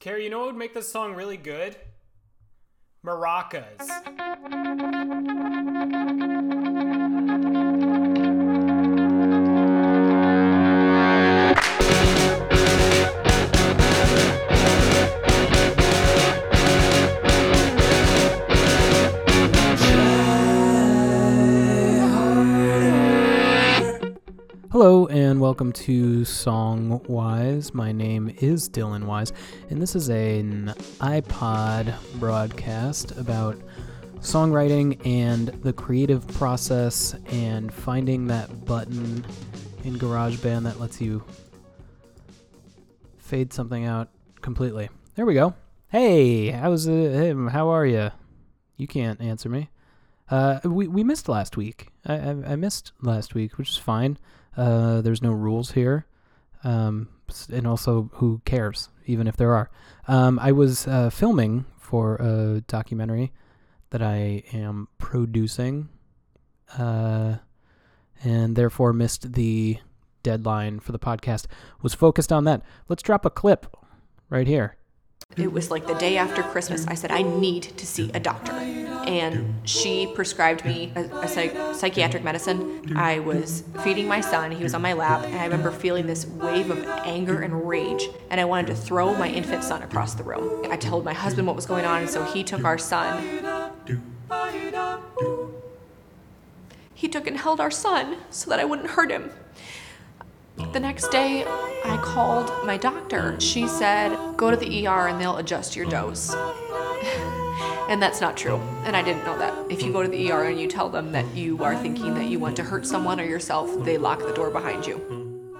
Carrie, you know what would make this song really good? Maracas. Welcome to Song Wise. My name is Dylan Wise, and this is an iPod broadcast about songwriting and the creative process and finding that button in GarageBand that lets you fade something out completely. There we go. Hey, how's it? Hey, how are you? You can't answer me. Uh, we we missed last week. I, I I missed last week, which is fine. Uh, there's no rules here. Um, and also, who cares, even if there are? Um, I was uh, filming for a documentary that I am producing, uh, and therefore missed the deadline for the podcast. Was focused on that. Let's drop a clip right here. It was like the day after Christmas. I said, I need to see a doctor. And she prescribed me a, a psych- psychiatric medicine. I was feeding my son, he was on my lap, and I remember feeling this wave of anger and rage. And I wanted to throw my infant son across the room. I told my husband what was going on, and so he took our son. He took and held our son so that I wouldn't hurt him. The next day, I called my doctor. She said, go to the ER and they'll adjust your dose. and that's not true. And I didn't know that. If you go to the ER and you tell them that you are thinking that you want to hurt someone or yourself, they lock the door behind you.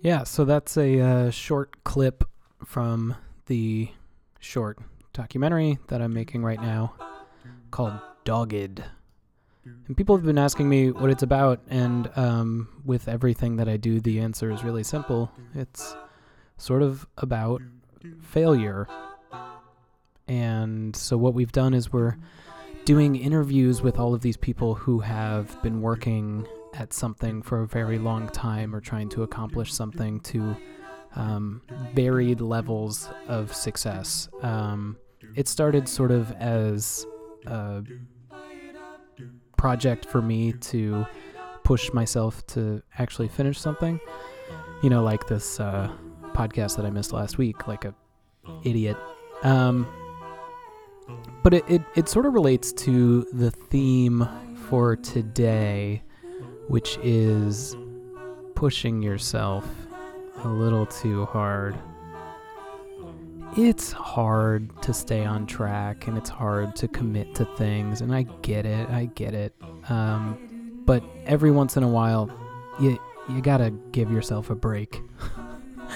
Yeah, so that's a uh, short clip from the short documentary that I'm making right now called Dogged. And people have been asking me what it's about, and um, with everything that I do, the answer is really simple. It's sort of about failure. And so, what we've done is we're doing interviews with all of these people who have been working at something for a very long time or trying to accomplish something to um, varied levels of success. Um, it started sort of as a project for me to push myself to actually finish something. You know, like this uh, podcast that I missed last week, like a idiot. Um, but it, it, it sort of relates to the theme for today, which is pushing yourself a little too hard. It's hard to stay on track and it's hard to commit to things, and I get it, I get it. Um, but every once in a while, you, you gotta give yourself a break.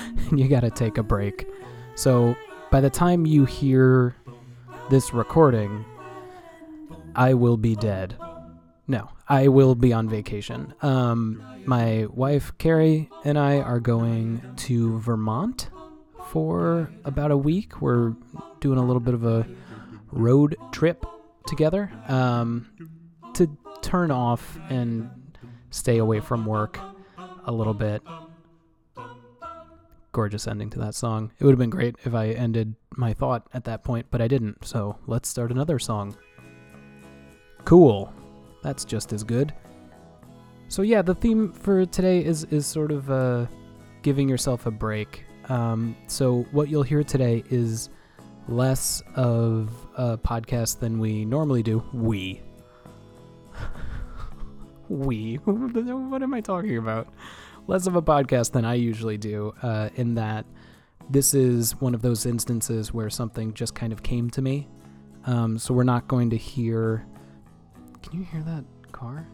and you gotta take a break. So by the time you hear this recording, I will be dead. No, I will be on vacation. Um, my wife Carrie and I are going to Vermont for about a week. We're doing a little bit of a road trip together um, to turn off and stay away from work a little bit. Gorgeous ending to that song. It would have been great if I ended my thought at that point, but I didn't. So let's start another song. Cool. That's just as good. So yeah, the theme for today is is sort of uh, giving yourself a break. Um, so what you'll hear today is less of a podcast than we normally do. We. we. what am I talking about? Less of a podcast than I usually do. Uh, in that this is one of those instances where something just kind of came to me. Um, so we're not going to hear. Can you hear that car?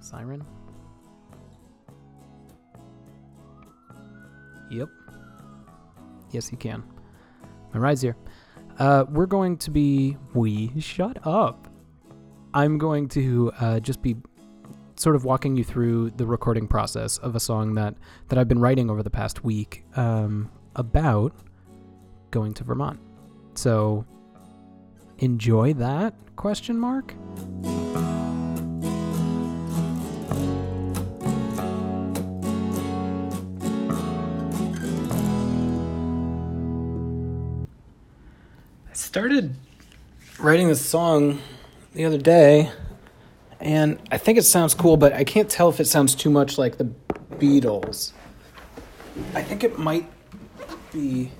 Siren? Yep. Yes, you can. My ride's here. Uh, we're going to be. We. Shut up. I'm going to uh, just be sort of walking you through the recording process of a song that, that I've been writing over the past week um, about going to Vermont. So enjoy that question mark started writing this song the other day, and I think it sounds cool, but I can't tell if it sounds too much like the Beatles. I think it might be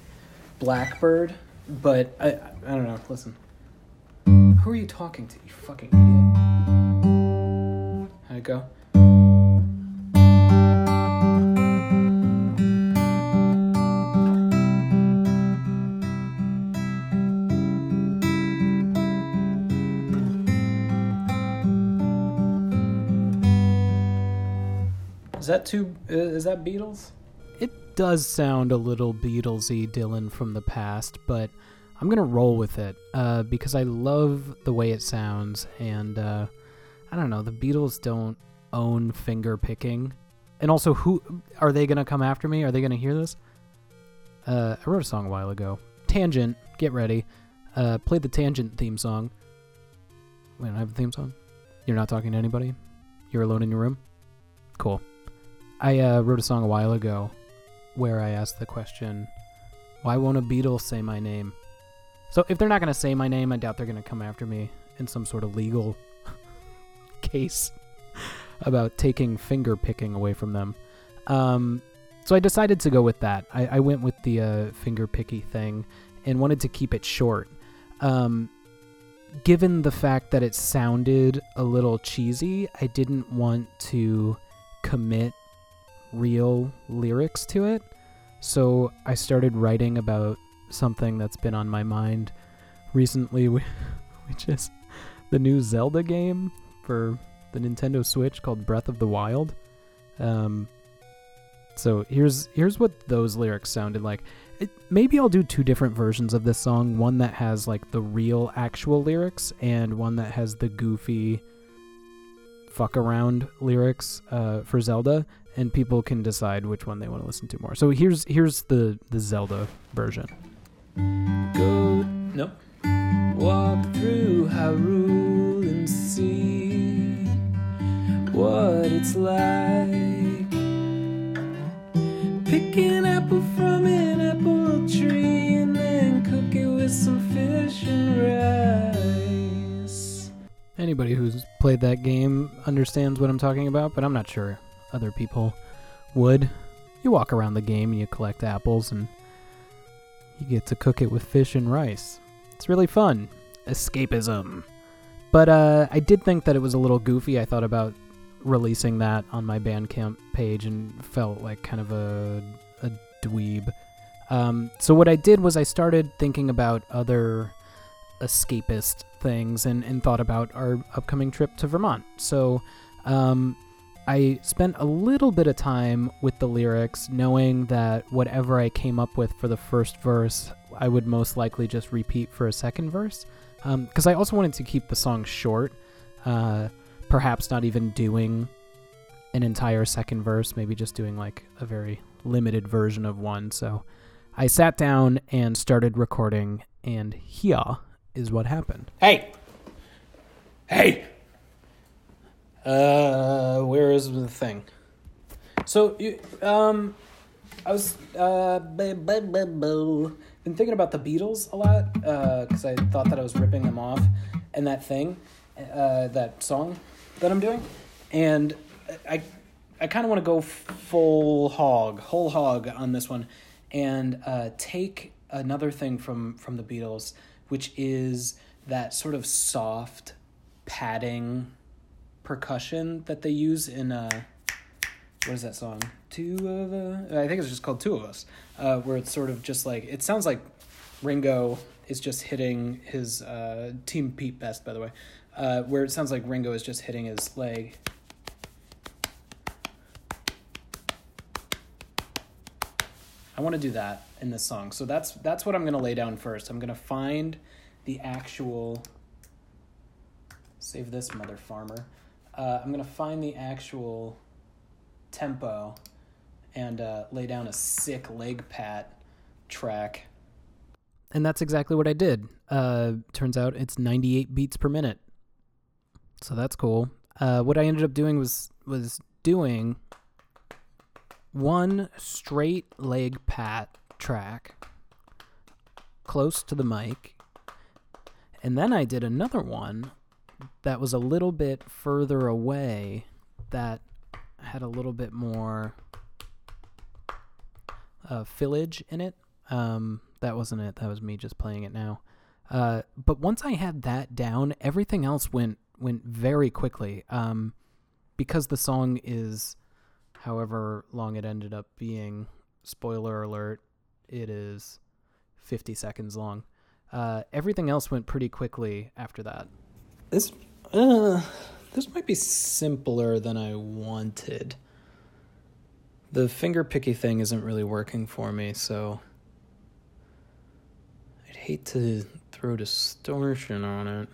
Blackbird, but I I don't know. Listen. Who are you talking to, you fucking idiot? How'd it go? That uh, Is that Beatles? It does sound a little Beatlesy, Dylan from the past, but I'm gonna roll with it uh, because I love the way it sounds, and uh, I don't know. The Beatles don't own finger picking, and also, who are they gonna come after me? Are they gonna hear this? Uh, I wrote a song a while ago. Tangent, get ready. Uh, played the Tangent theme song. Wait, I have a theme song. You're not talking to anybody. You're alone in your room. Cool. I uh, wrote a song a while ago where I asked the question, "Why won't a Beatle say my name?" So if they're not going to say my name, I doubt they're going to come after me in some sort of legal case about taking finger picking away from them. Um, so I decided to go with that. I, I went with the uh, finger picky thing and wanted to keep it short. Um, given the fact that it sounded a little cheesy, I didn't want to commit real lyrics to it. So I started writing about something that's been on my mind recently, which is the new Zelda game for the Nintendo Switch called Breath of the Wild. Um, so here's here's what those lyrics sounded like. It, maybe I'll do two different versions of this song. One that has like the real actual lyrics, and one that has the goofy fuck around lyrics uh, for Zelda, and people can decide which one they want to listen to more. So here's here's the the Zelda version. Go nope. Walk through Hyrule and see what it's like. Pick an apple from an apple tree and then cook it with some fish and rice. Anybody who's played that game understands what I'm talking about, but I'm not sure other people would. You walk around the game and you collect apples and you get to cook it with fish and rice. It's really fun. Escapism. But uh, I did think that it was a little goofy. I thought about releasing that on my Bandcamp page and felt like kind of a, a dweeb. Um, so what I did was I started thinking about other escapist things and, and thought about our upcoming trip to Vermont. So um, I spent a little bit of time with the lyrics, knowing that whatever I came up with for the first verse, I would most likely just repeat for a second verse. Because I also wanted to keep the song short, uh, perhaps not even doing an entire second verse, maybe just doing like a very limited version of one. So I sat down and started recording, and here is what happened. Hey! Hey! Uh, where is the thing? So, you, um, I was, uh, been thinking about the Beatles a lot, uh, because I thought that I was ripping them off, and that thing, uh, that song that I'm doing, and I, I kind of want to go full hog, whole hog on this one, and uh, take another thing from from the Beatles, which is that sort of soft padding percussion that they use in uh what is that song? Two of us i think it's just called two of us uh where it's sort of just like it sounds like ringo is just hitting his uh team pete best by the way uh where it sounds like ringo is just hitting his leg i want to do that in this song so that's that's what i'm going to lay down first i'm going to find the actual save this mother farmer uh, I'm gonna find the actual tempo and uh, lay down a sick leg pat track. And that's exactly what I did. Uh, turns out it's 98 beats per minute, so that's cool. Uh, what I ended up doing was was doing one straight leg pat track close to the mic, And then I did another one that was a little bit further away that had a little bit more uh, fillage in it. Um, that wasn't it. That was me just playing it now. Uh, but once I had that down, everything else went went very quickly. Um, because the song is, however long it ended up being, spoiler alert, it is 50 seconds long. Uh, everything else went pretty quickly after that. This, uh, this might be simpler than I wanted. The finger picky thing isn't really working for me, so I'd hate to throw distortion on it.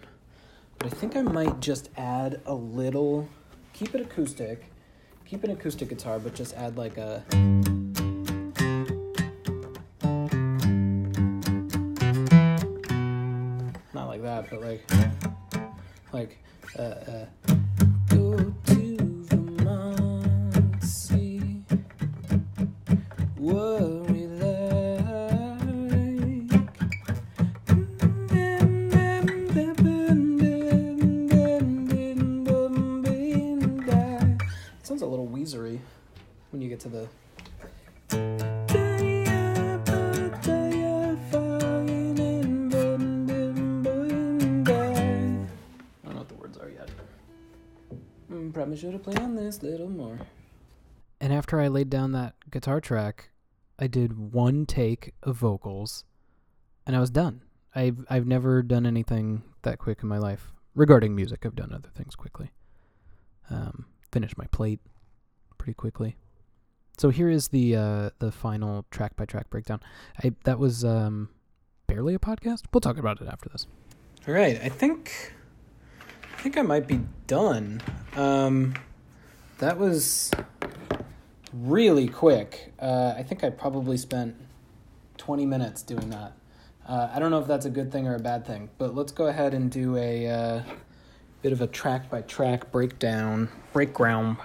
But I think I might just add a little, keep it acoustic, keep an acoustic guitar, but just add like a. Not like that, but like, like, uh, uh. To the. I don't know what the words are yet. Mm, probably should have played on this a little more. And after I laid down that guitar track, I did one take of vocals, and I was done. I've I've never done anything that quick in my life regarding music. I've done other things quickly. Um, finished my plate pretty quickly. So here is the uh, the final track by track breakdown. I that was um, barely a podcast. We'll talk about it after this. All right, I think I think I might be done. Um, that was really quick. Uh, I think I probably spent 20 minutes doing that. Uh, I don't know if that's a good thing or a bad thing, but let's go ahead and do a uh, bit of a track by track breakdown, breakground,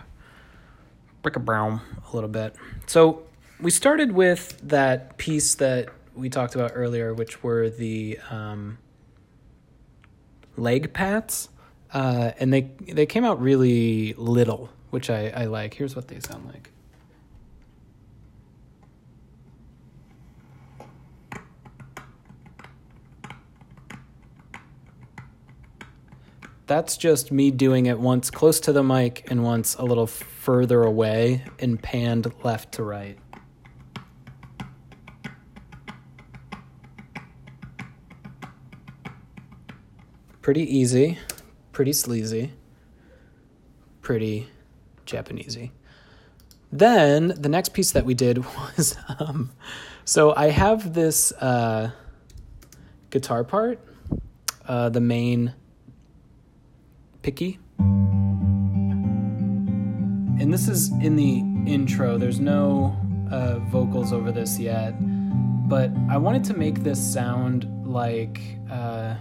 break a brown a little bit. So we started with that piece that we talked about earlier, which were the um, leg pads, uh, and they they came out really little, which I, I like. Here's what they sound like. That's just me doing it once close to the mic and once a little further away and panned left to right. Pretty easy, pretty sleazy, pretty Japanesey. Then the next piece that we did was um, so I have this uh, guitar part, uh, the main picky. And this is in the intro. There's no uh, vocals over this yet, but I wanted to make this sound like uh,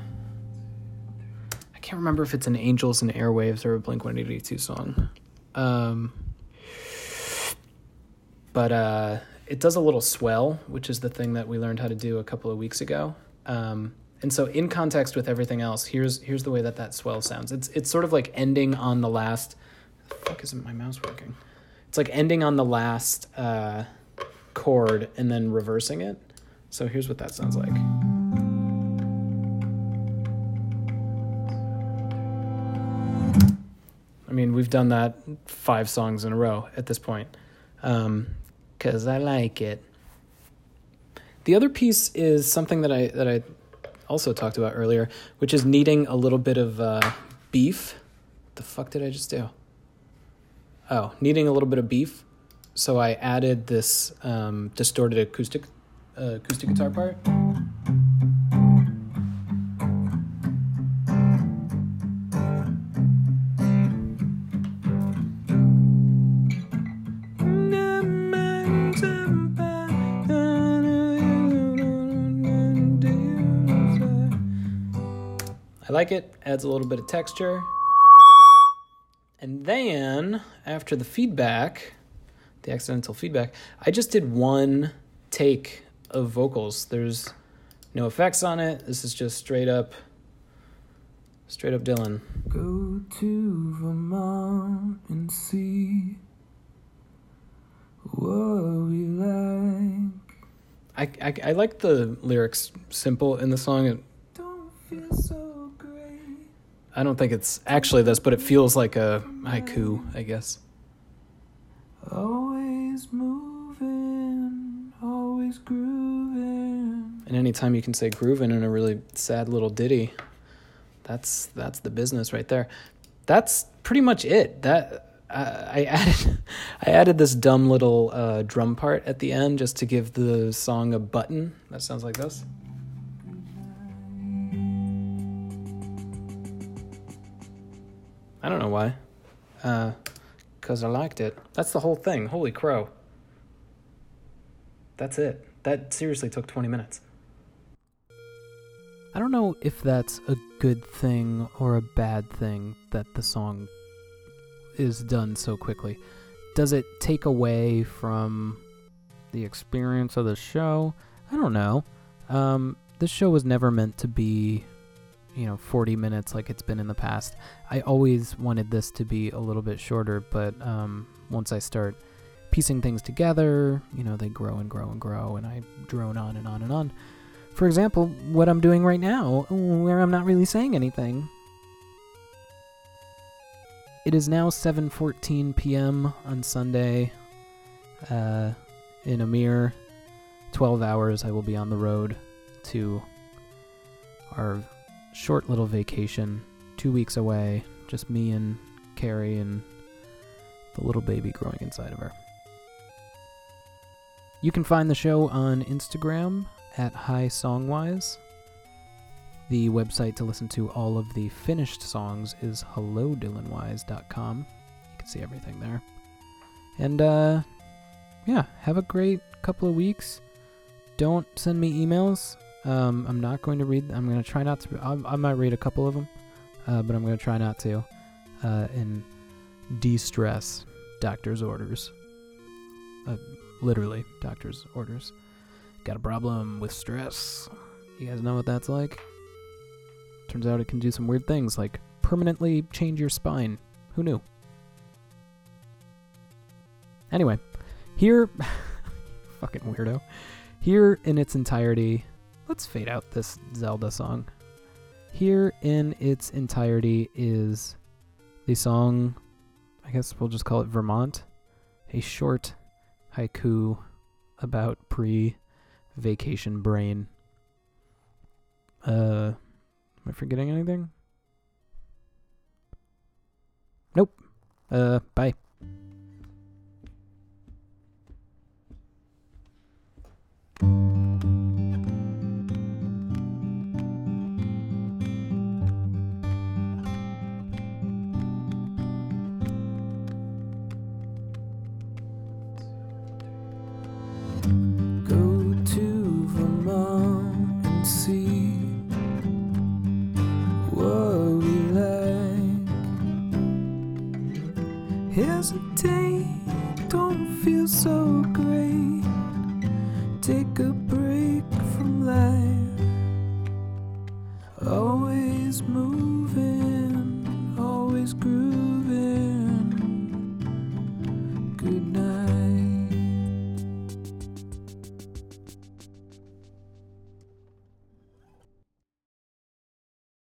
I can't remember if it's an Angels and Airwaves or a Blink 182 song. Um, but uh, it does a little swell, which is the thing that we learned how to do a couple of weeks ago. Um, and so, in context with everything else, here's here's the way that that swell sounds. It's it's sort of like ending on the last. The fuck isn't my mouse working? It's like ending on the last uh, chord and then reversing it. So here's what that sounds like. I mean, we've done that five songs in a row at this point, because I like it. The other piece is something that I that I also talked about earlier, which is needing a little bit of uh, beef. The fuck did I just do? Oh, needing a little bit of beef. So I added this um, distorted acoustic uh, acoustic guitar part. Like it, adds a little bit of texture. And then, after the feedback, the accidental feedback, I just did one take of vocals. There's no effects on it. This is just straight up Straight up Dylan. Go to Vermont and see what we like. I, I, I like the lyrics simple in the song. It, Don't feel so. I don't think it's actually this, but it feels like a haiku, I guess. Always moving, always grooving. And anytime you can say grooving in a really sad little ditty, that's that's the business right there. That's pretty much it. That uh, I added I added this dumb little uh, drum part at the end just to give the song a button. That sounds like this. I don't know why. Uh, cause I liked it. That's the whole thing. Holy crow. That's it. That seriously took 20 minutes. I don't know if that's a good thing or a bad thing that the song is done so quickly. Does it take away from the experience of the show? I don't know. Um, this show was never meant to be, you know, 40 minutes like it's been in the past. I always wanted this to be a little bit shorter, but um, once I start piecing things together, you know, they grow and grow and grow, and I drone on and on and on. For example, what I'm doing right now, where I'm not really saying anything. It is now 7:14 p.m. on Sunday. Uh, in a mere 12 hours, I will be on the road to our short little vacation, two weeks away. Just me and Carrie and the little baby growing inside of her. You can find the show on Instagram at High Songwise. The website to listen to all of the finished songs is hellodylanwise.com. You can see everything there. And uh yeah, have a great couple of weeks. Don't send me emails. Um, I'm not going to read. I'm going to try not to. I, I might read a couple of them, uh, but I'm going to try not to. Uh, and de-stress doctor's orders. Uh, literally, doctor's orders. Got a problem with stress. You guys know what that's like? Turns out it can do some weird things, like permanently change your spine. Who knew? Anyway, here. fucking weirdo. Here in its entirety. Let's fade out this Zelda song. Here in its entirety is the song. I guess we'll just call it Vermont. A short haiku about pre vacation brain. Uh, am I forgetting anything? Nope. Uh, bye.